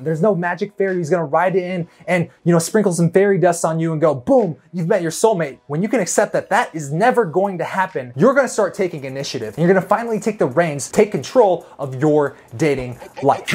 There's no magic fairy who's gonna ride in and, you know, sprinkle some fairy dust on you and go, boom, you've met your soulmate. When you can accept that that is never going to happen, you're gonna start taking initiative. And you're gonna finally take the reins, take control of your dating life.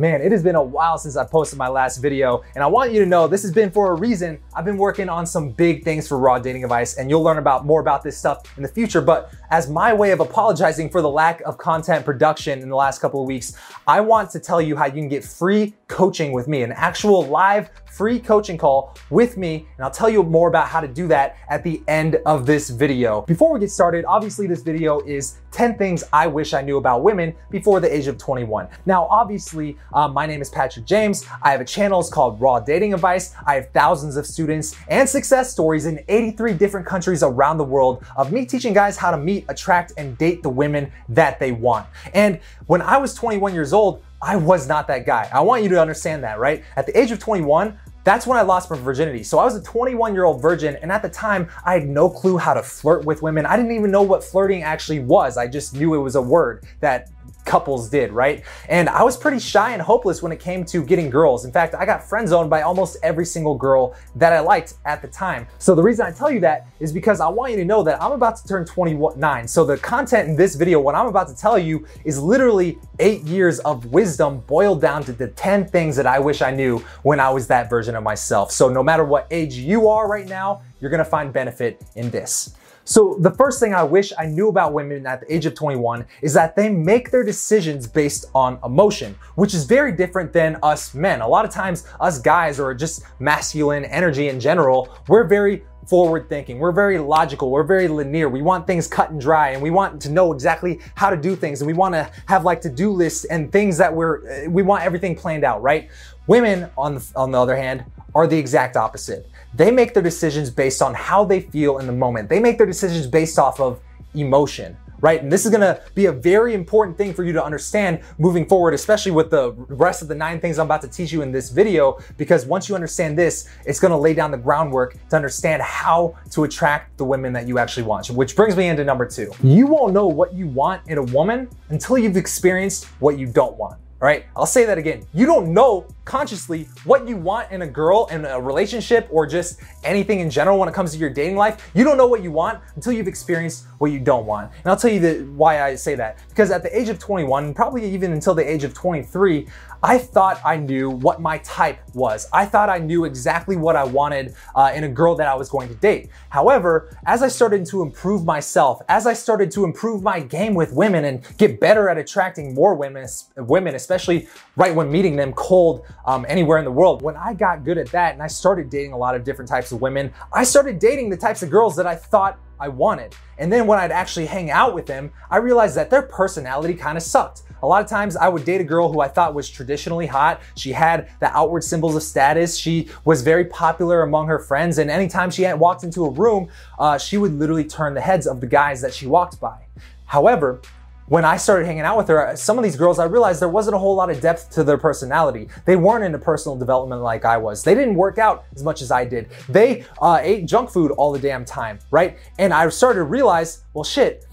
Man, it has been a while since I posted my last video, and I want you to know this has been for a reason. I've been working on some big things for Raw Dating Advice, and you'll learn about more about this stuff in the future. But as my way of apologizing for the lack of content production in the last couple of weeks, I want to tell you how you can get free coaching with me, an actual live free coaching call with me, and I'll tell you more about how to do that at the end of this video. Before we get started, obviously this video is 10 things I wish I knew about women before the age of 21. Now, obviously, um, my name is Patrick James. I have a channel it's called Raw Dating Advice. I have thousands of students and success stories in 83 different countries around the world of me teaching guys how to meet, attract, and date the women that they want. And when I was 21 years old, I was not that guy. I want you to understand that, right? At the age of 21, that's when I lost my virginity. So I was a 21 year old virgin, and at the time, I had no clue how to flirt with women. I didn't even know what flirting actually was. I just knew it was a word that couples did, right? And I was pretty shy and hopeless when it came to getting girls. In fact, I got friend zoned by almost every single girl that I liked at the time. So the reason I tell you that is because I want you to know that I'm about to turn 29. So the content in this video, what I'm about to tell you is literally eight years of wisdom boiled down to the 10 things that I wish I knew when I was that version of myself. So no matter what age you are right now, you're gonna find benefit in this. So the first thing I wish I knew about women at the age of 21 is that they make their decisions based on emotion, which is very different than us men. A lot of times us guys or just masculine energy in general, we're very forward thinking. We're very logical. We're very linear. We want things cut and dry and we want to know exactly how to do things and we want to have like to-do lists and things that we're eh, we want everything planned out, right? Women on the, on the other hand are the exact opposite. They make their decisions based on how they feel in the moment. They make their decisions based off of emotion, right? And this is gonna be a very important thing for you to understand moving forward, especially with the rest of the nine things I'm about to teach you in this video, because once you understand this, it's gonna lay down the groundwork to understand how to attract the women that you actually want. Which brings me into number two. You won't know what you want in a woman until you've experienced what you don't want. All right, I'll say that again. You don't know consciously what you want in a girl in a relationship or just anything in general when it comes to your dating life. You don't know what you want until you've experienced what you don't want. And I'll tell you the, why I say that. Because at the age of 21, probably even until the age of 23, I thought I knew what my type was. I thought I knew exactly what I wanted uh, in a girl that I was going to date. However, as I started to improve myself, as I started to improve my game with women and get better at attracting more women, women, especially right when meeting them cold um, anywhere in the world, when I got good at that and I started dating a lot of different types of women, I started dating the types of girls that I thought I wanted. And then when I'd actually hang out with them, I realized that their personality kind of sucked. A lot of times I would date a girl who I thought was traditionally hot. She had the outward symbols of status. She was very popular among her friends. And anytime she walked into a room, uh, she would literally turn the heads of the guys that she walked by. However, when I started hanging out with her, some of these girls, I realized there wasn't a whole lot of depth to their personality. They weren't into personal development like I was. They didn't work out as much as I did. They uh, ate junk food all the damn time, right? And I started to realize, well, shit,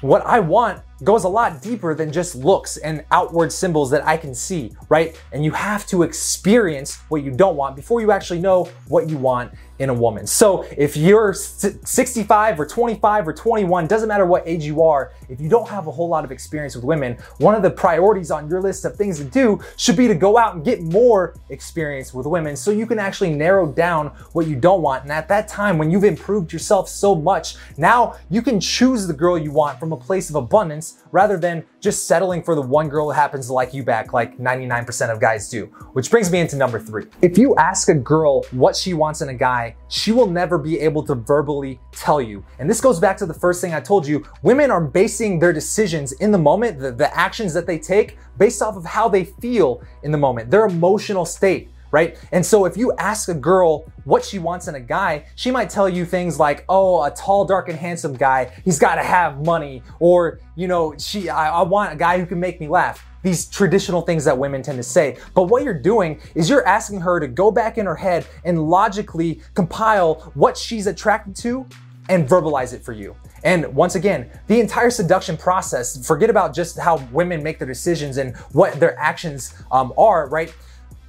what I want goes a lot deeper than just looks and outward symbols that I can see, right? And you have to experience what you don't want before you actually know what you want in a woman. So if you're 65 or 25 or 21, doesn't matter what age you are, if you don't have a whole lot of experience with women, one of the priorities on your list of things to do should be to go out and get more experience with women so you can actually narrow down what you don't want. And at that time, when you've improved yourself so much, now you can choose the girl you want from a place of abundance rather than just settling for the one girl who happens to like you back like 99% of guys do. Which brings me into number three. If you ask a girl what she wants in a guy, she will never be able to verbally tell you. And this goes back to the first thing I told you. Women are basing their decisions in the moment, the, the actions that they take based off of how they feel in the moment, their emotional state right? And so if you ask a girl what she wants in a guy, she might tell you things like, oh, a tall, dark, and handsome guy, he's gotta have money, or, you know, she, I, I want a guy who can make me laugh. these traditional things that women tend to say. But what you're doing is you're asking her to go back in her head and logically compile what she's attracted to and verbalize it for you. And once again, the entire seduction process, forget about just how women make their decisions and what their actions um, are, right?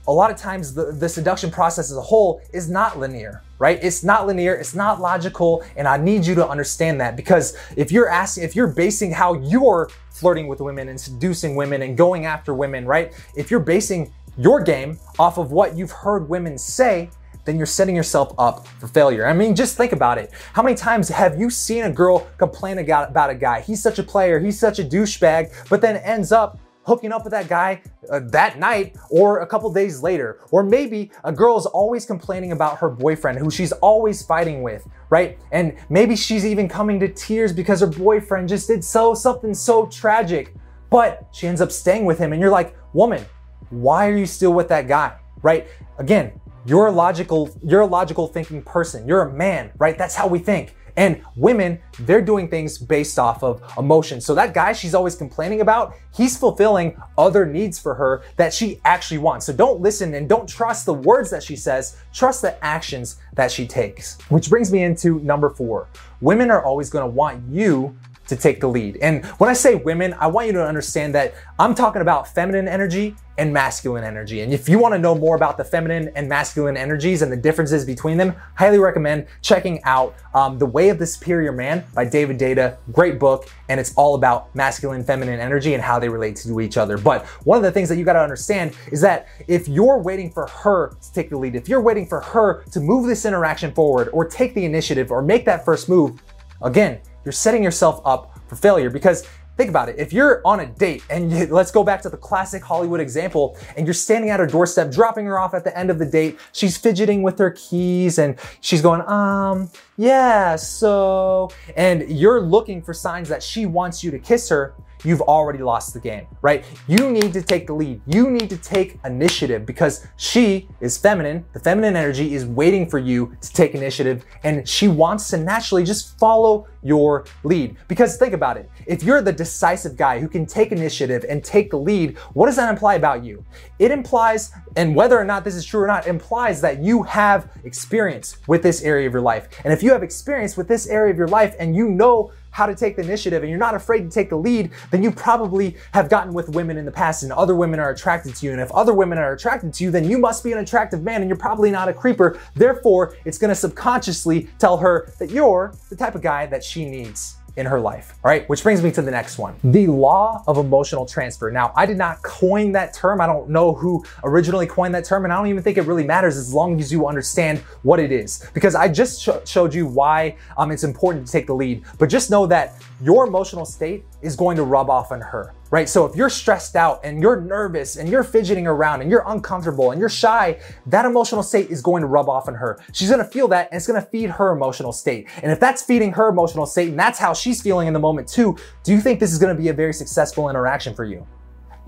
A lot of times the, the seduction process as a whole is not linear, right? It's not linear, it's not logical, and I need you to understand that because if you're asking, if you're basing how you're flirting with women and seducing women and going after women, right? If you're basing your game off of what you've heard women say, then you're setting yourself up for failure. I mean, just think about it. How many times have you seen a girl complain about a guy? He's such a player, he's such a douchebag, but then ends up hooking up with that guy uh, that night or a couple days later. Or maybe a girl is always complaining about her boyfriend who she's always fighting with, right? And maybe she's even coming to tears because her boyfriend just did so something so tragic, but she ends up staying with him and you're like, "Woman, why are you still with that guy?" Right? Again, you're a logical you're a logical thinking person. You're a man, right? That's how we think. And women, they're doing things based off of emotion. So that guy she's always complaining about, he's fulfilling other needs for her that she actually wants. So don't listen and don't trust the words that she says, trust the actions that she takes. Which brings me into number four. Women are always gonna want you to take the lead. And when I say women, I want you to understand that I'm talking about feminine energy and masculine energy. And if you want to know more about the feminine and masculine energies and the differences between them, highly recommend checking out um, The Way of the Superior Man by David Deida. Great book, and it's all about masculine, feminine energy and how they relate to each other. But one of the things that you got to understand is that if you're waiting for her to take the lead, if you're waiting for her to move this interaction forward or take the initiative or make that first move, again, you're setting yourself up for failure because Think about it. If you're on a date and you, let's go back to the classic Hollywood example and you're standing at her doorstep, dropping her off at the end of the date, she's fidgeting with her keys and she's going, um, yeah, so, and you're looking for signs that she wants you to kiss her you've already lost the game, right? You need to take the lead. You need to take initiative because she is feminine. The feminine energy is waiting for you to take initiative and she wants to naturally just follow your lead. Because think about it. If you're the decisive guy who can take initiative and take the lead, what does that imply about you? It implies, and whether or not this is true or not, implies that you have experience with this area of your life. And if you have experience with this area of your life and you know how to take the initiative and you're not afraid to take the lead, then you probably have gotten with women in the past and other women are attracted to you. And if other women are attracted to you, then you must be an attractive man and you're probably not a creeper. Therefore, it's gonna subconsciously tell her that you're the type of guy that she needs in her life. All right, which brings me to the next one the law of emotional transfer. Now, I did not coin that term. I don't know who originally coined that term, and I don't even think it really matters as long as you understand what it is. Because I just sh- showed you why um, it's important to take the lead, but just know that your emotional state is going to rub off on her right? So if you're stressed out and you're nervous and you're fidgeting around and you're uncomfortable and you're shy, that emotional state is going to rub off on her. She's gonna feel that and it's gonna feed her emotional state. And if that's feeding her emotional state and that's how she's feeling in the moment too, do you think this is gonna be a very successful interaction for you?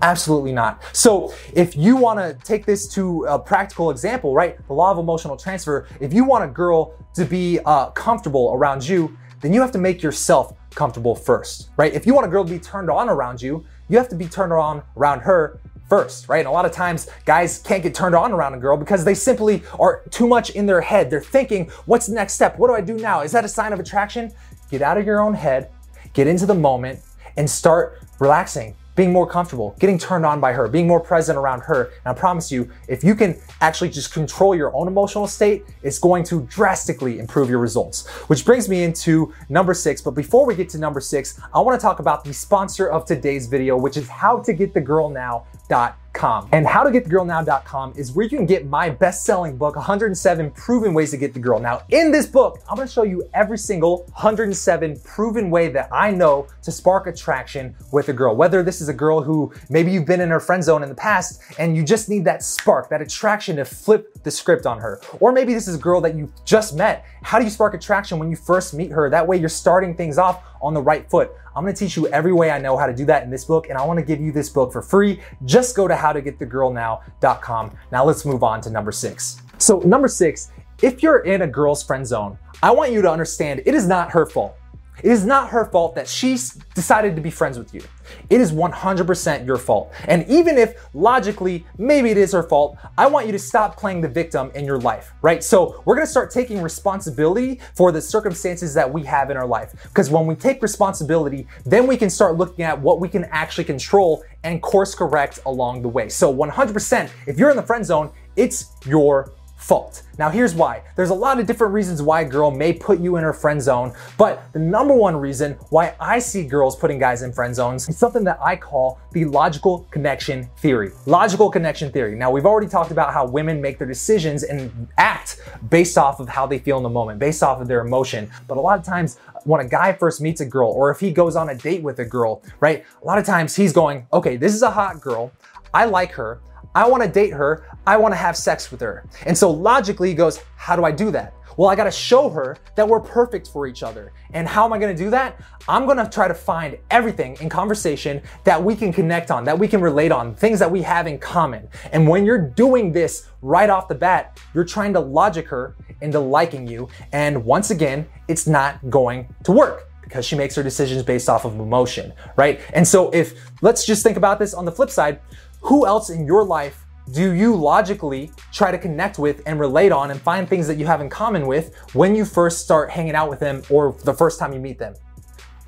Absolutely not. So if you want to take this to a practical example, right? The law of emotional transfer, if you want a girl to be uh, comfortable around you, then you have to make yourself comfortable first, right? If you want a girl to be turned on around you, you have to be turned on around her first, right? And a lot of times guys can't get turned on around a girl because they simply are too much in their head. They're thinking, what's the next step? What do I do now? Is that a sign of attraction? Get out of your own head, get into the moment, and start relaxing being more comfortable, getting turned on by her, being more present around her. And I promise you, if you can actually just control your own emotional state, it's going to drastically improve your results. Which brings me into number six. But before we get to number six, I wanna talk about the sponsor of today's video, which is how to get the girl now.com. And howtogetthegirlnow.com is where you can get my best-selling book, 107 Proven Ways to Get the Girl. Now, in this book, I'm gonna show you every single 107 proven way that I know to spark attraction with a girl. Whether this is a girl who maybe you've been in her friend zone in the past and you just need that spark, that attraction to flip the script on her. Or maybe this is a girl that you just met. How do you spark attraction when you first meet her? That way you're starting things off on the right foot. I'm gonna teach you every way I know how to do that in this book, and I wanna give you this book for free. Just go to howtogetthegirlnow.com. Now let's move on to number six. So, number six, if you're in a girl's friend zone, I want you to understand it is not her fault. It is not her fault that she decided to be friends with you. It is 100% your fault. And even if logically, maybe it is her fault, I want you to stop playing the victim in your life, right? So we're gonna start taking responsibility for the circumstances that we have in our life. Because when we take responsibility, then we can start looking at what we can actually control and course correct along the way. So 100%, if you're in the friend zone, it's your fault. Now, here's why. There's a lot of different reasons why a girl may put you in her friend zone, but the number one reason why I see girls putting guys in friend zones is something that I call the logical connection theory. Logical connection theory. Now, we've already talked about how women make their decisions and act based off of how they feel in the moment, based off of their emotion. But a lot of times, when a guy first meets a girl, or if he goes on a date with a girl, right? A lot of times he's going, okay, this is a hot girl. I like her. I want to date her. I want to have sex with her. And so logically he goes, how do I do that? Well, I got to show her that we're perfect for each other. And how am I to do that? I'm to try to find everything in conversation that we can connect on, that we can relate on, things that we have in common. And when you're doing this right off the bat, you're trying to logic her into liking you. And once again, it's not going to work because she makes her decisions based off of emotion, right? And so if let's just think about this on the flip side, who else in your life do you logically try to connect with and relate on and find things that you have in common with when you first start hanging out with them or the first time you meet them?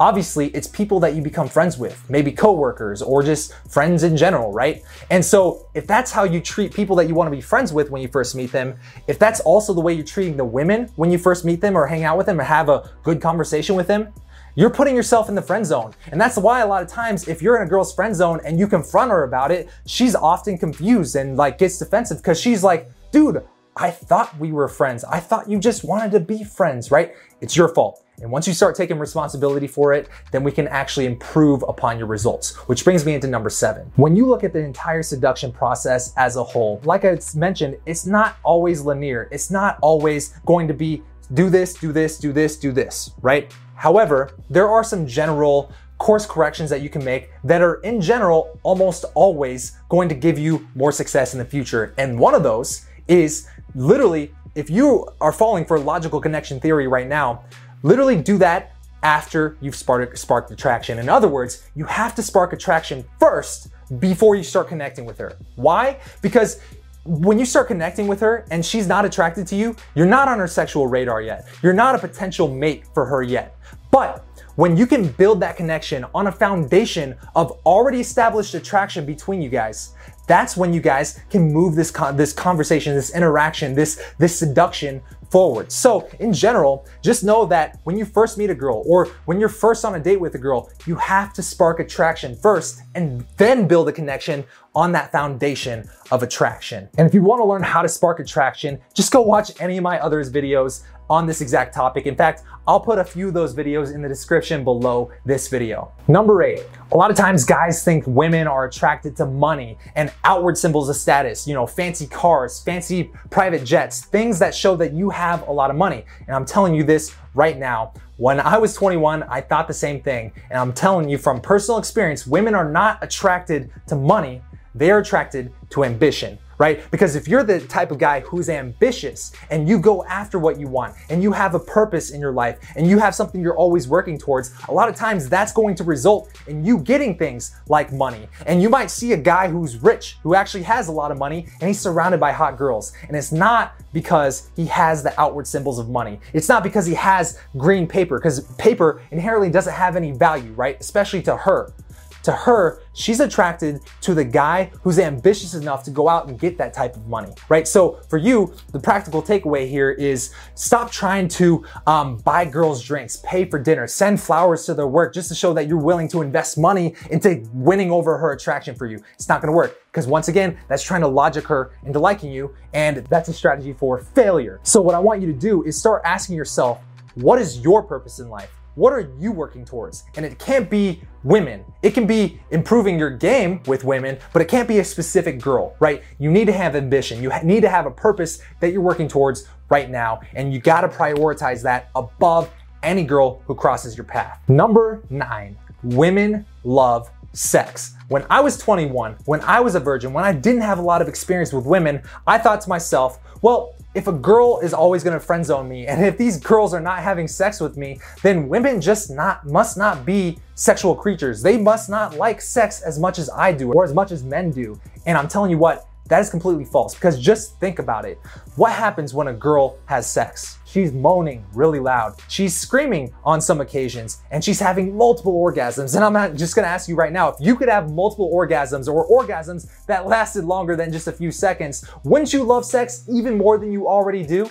Obviously, it's people that you become friends with, maybe coworkers or just friends in general, right? And so, if that's how you treat people that you want to be friends with when you first meet them, if that's also the way you're treating the women when you first meet them or hang out with them or have a good conversation with them, you're putting yourself in the friend zone. And that's why a lot of times if you're in a girl's friend zone and you confront her about it, she's often confused and like gets defensive because she's like, dude, I thought we were friends. I thought you just wanted to be friends, right? It's your fault. And once you start taking responsibility for it, then we can actually improve upon your results, which brings me into number seven. When you look at the entire seduction process as a whole, like I mentioned, it's not always linear. It's not always going to be do this, do this, do this, do this, right? However, there are some general course corrections that you can make that are in general almost always going to give you more success in the future. And one of those is literally if you are falling for logical connection theory right now, literally do that after you've sparked, sparked attraction. In other words, you have to spark attraction first before you start connecting with her. Why? Because when you start connecting with her and she's not attracted to you, you're not on her sexual radar yet. You're not a potential mate for her yet. But when you can build that connection on a foundation of already established attraction between you guys, that's when you guys can move this con- this conversation, this interaction, this this seduction forward. So, in general, just know that when you first meet a girl or when you're first on a date with a girl, you have to spark attraction first and then build a connection on that foundation of attraction. And if you want to learn how to spark attraction, just go watch any of my others videos on this exact topic. In fact, I'll put a few of those videos in the description below this video. Number eight, a lot of times guys think women are attracted to money and outward symbols of status, you know, fancy cars, fancy private jets, things that show that you have a lot of money. And I'm telling you this right now. When I was 21, I thought the same thing. And I'm telling you from personal experience, women are not attracted to money, they're attracted to ambition right? Because if you're the type of guy who's ambitious and you go after what you want and you have a purpose in your life and you have something you're always working towards, a lot of times that's going to result in you getting things like money. And you might see a guy who's rich, who actually has a lot of money, and he's surrounded by hot girls. And it's not because he has the outward symbols of money. It's not because he has green paper, because paper inherently doesn't have any value, right? Especially to her to her, she's attracted to the guy who's ambitious enough to go out and get that type of money, right? So for you, the practical takeaway here is stop trying to um, buy girls drinks, pay for dinner, send flowers to their work just to show that you're willing to invest money into winning over her attraction for you. It's not gonna work because once again, that's trying to logic her into liking you, and that's a strategy for failure. So what I want you to do is start asking yourself, what is your purpose in life? What are you working towards? And it can't be women. It can be improving your game with women, but it can't be a specific girl, right? You need to have ambition. You need to have a purpose that you're working towards right now. And you got to prioritize that above any girl who crosses your path. Number nine, women love sex. When I was 21, when I was a virgin, when I didn't have a lot of experience with women, I thought to myself, well, if a girl is always gonna friend zone me, and if these girls are not having sex with me, then women just not must not be sexual creatures. They must not like sex as much as I do or as much as men do. And I'm telling you what, that is completely false because just think about it. What happens when a girl has sex? She's moaning really loud. She's screaming on some occasions and she's having multiple orgasms. And I'm not just gonna ask you right now if you could have multiple orgasms or orgasms that lasted longer than just a few seconds, wouldn't you love sex even more than you already do?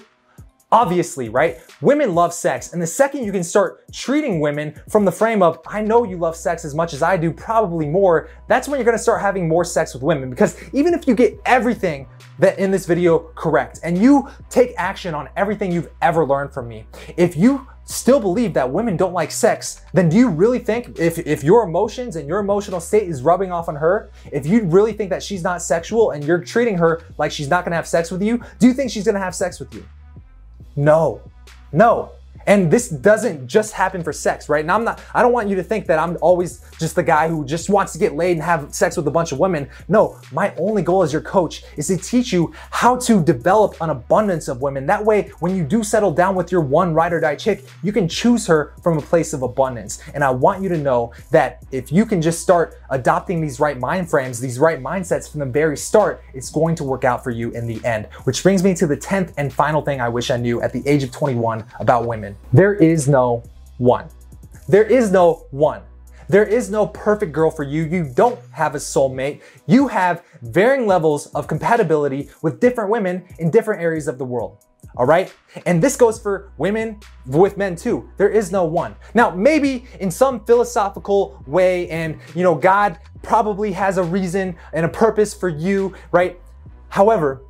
Obviously, right? Women love sex. And the second you can start treating women from the frame of, I know you love sex as much as I do, probably more, that's when you're gonna start having more sex with women. Because even if you get everything that in this video correct and you take action on everything you've ever learned from me, if you still believe that women don't like sex, then do you really think if, if your emotions and your emotional state is rubbing off on her, if you really think that she's not sexual and you're treating her like she's not gonna have sex with you, do you think she's gonna have sex with you? No, no. And this doesn't just happen for sex, right? Now I'm not, I don't want you to think that I'm always just the guy who just wants to get laid and have sex with a bunch of women. No, my only goal as your coach is to teach you how to develop an abundance of women. That way, when you do settle down with your one ride or die chick, you can choose her from a place of abundance. And I want you to know that if you can just start adopting these right mind frames, these right mindsets from the very start, it's going to work out for you in the end. Which brings me to the 10th and final thing I wish I knew at the age of 21 about women. There is no one. There is no one. There is no perfect girl for you. You don't have a soulmate. You have varying levels of compatibility with different women in different areas of the world. All right. And this goes for women with men too. There is no one. Now, maybe in some philosophical way, and you know, God probably has a reason and a purpose for you, right? However,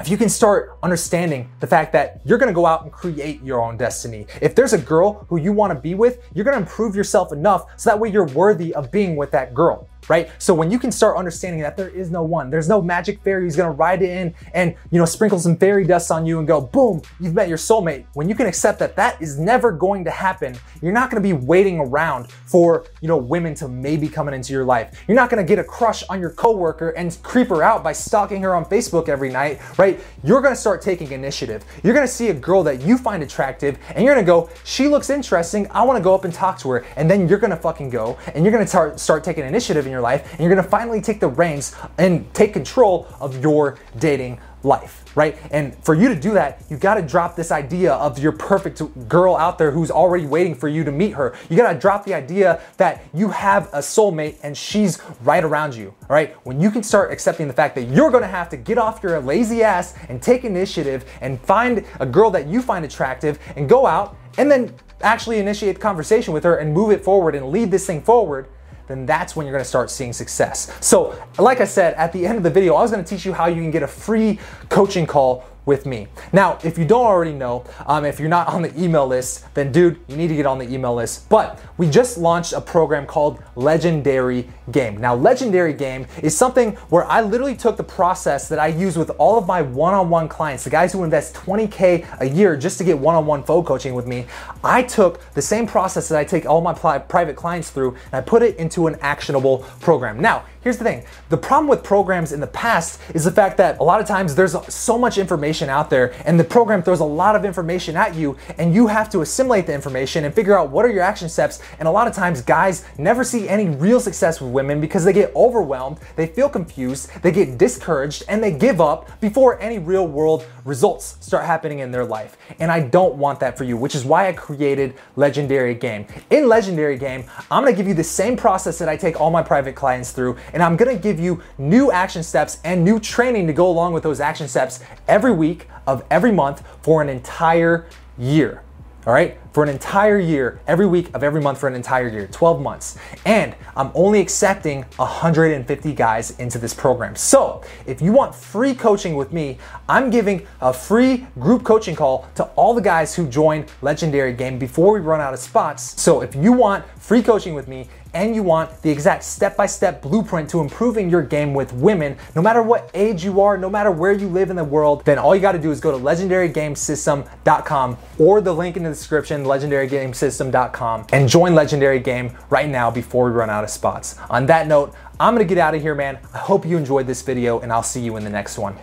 if you can start understanding the fact that you're gonna go out and create your own destiny. If there's a girl who you wanna be with, you're gonna improve yourself enough so that way you're worthy of being with that girl right? So when you can start understanding that there is no one, there's no magic fairy who's gonna ride it in and, you know, sprinkle some fairy dust on you and go, boom, you've met your soulmate. When you can accept that that is never going to happen, you're not gonna be waiting around for, you know, women to maybe coming into your life. You're not gonna get a crush on your coworker and creep her out by stalking her on Facebook every night, right? You're gonna start taking initiative. You're gonna see a girl that you find attractive and you're gonna go, she looks interesting, I wanna go up and talk to her. And then you're gonna fucking go and you're gonna start, start taking initiative in your life and you're gonna finally take the reins and take control of your dating life, right? And for you to do that, you gotta drop this idea of your perfect girl out there who's already waiting for you to meet her. You gotta drop the idea that you have a soulmate and she's right around you, all right? When you can start accepting the fact that you're gonna have to get off your lazy ass and take initiative and find a girl that you find attractive and go out and then actually initiate the conversation with her and move it forward and lead this thing forward, then that's when you're gonna start seeing success. So, like I said, at the end of the video, I was gonna teach you how you can get a free coaching call with me. Now, if you don't already know, um, if you're not on the email list, then dude, you need to get on the email list. But we just launched a program called Legendary Game. Now, Legendary Game is something where I literally took the process that I use with all of my one-on-one clients, the guys who invest 20K a year just to get one-on-one phone coaching with me. I took the same process that I take all my private clients through and I put it into an actionable program. Now, Here's the thing the problem with programs in the past is the fact that a lot of times there's so much information out there, and the program throws a lot of information at you, and you have to assimilate the information and figure out what are your action steps. And a lot of times, guys never see any real success with women because they get overwhelmed, they feel confused, they get discouraged, and they give up before any real world results start happening in their life. And I don't want that for you, which is why I created Legendary Game. In Legendary Game, I'm gonna give you the same process that I take all my private clients through and I'm gonna give you new action steps and new training to go along with those action steps every week of every month for an entire year. All right, for an entire year, every week of every month for an entire year, 12 months. And I'm only accepting 150 guys into this program. So if you want free coaching with me, I'm giving a free group coaching call to all the guys who join Legendary Game before we run out of spots. So if you want free coaching with me and you want the exact step-by-step blueprint to improving your game with women, no matter what age you are, no matter where you live in the world, then all you gotta do is go to legendarygamesystem.com or the link in the description, legendarygamesystem.com, and join Legendary Game right now before we run out of spots. On that note, I'm gonna get out of here, man. I hope you enjoyed this video and I'll see you in the next one.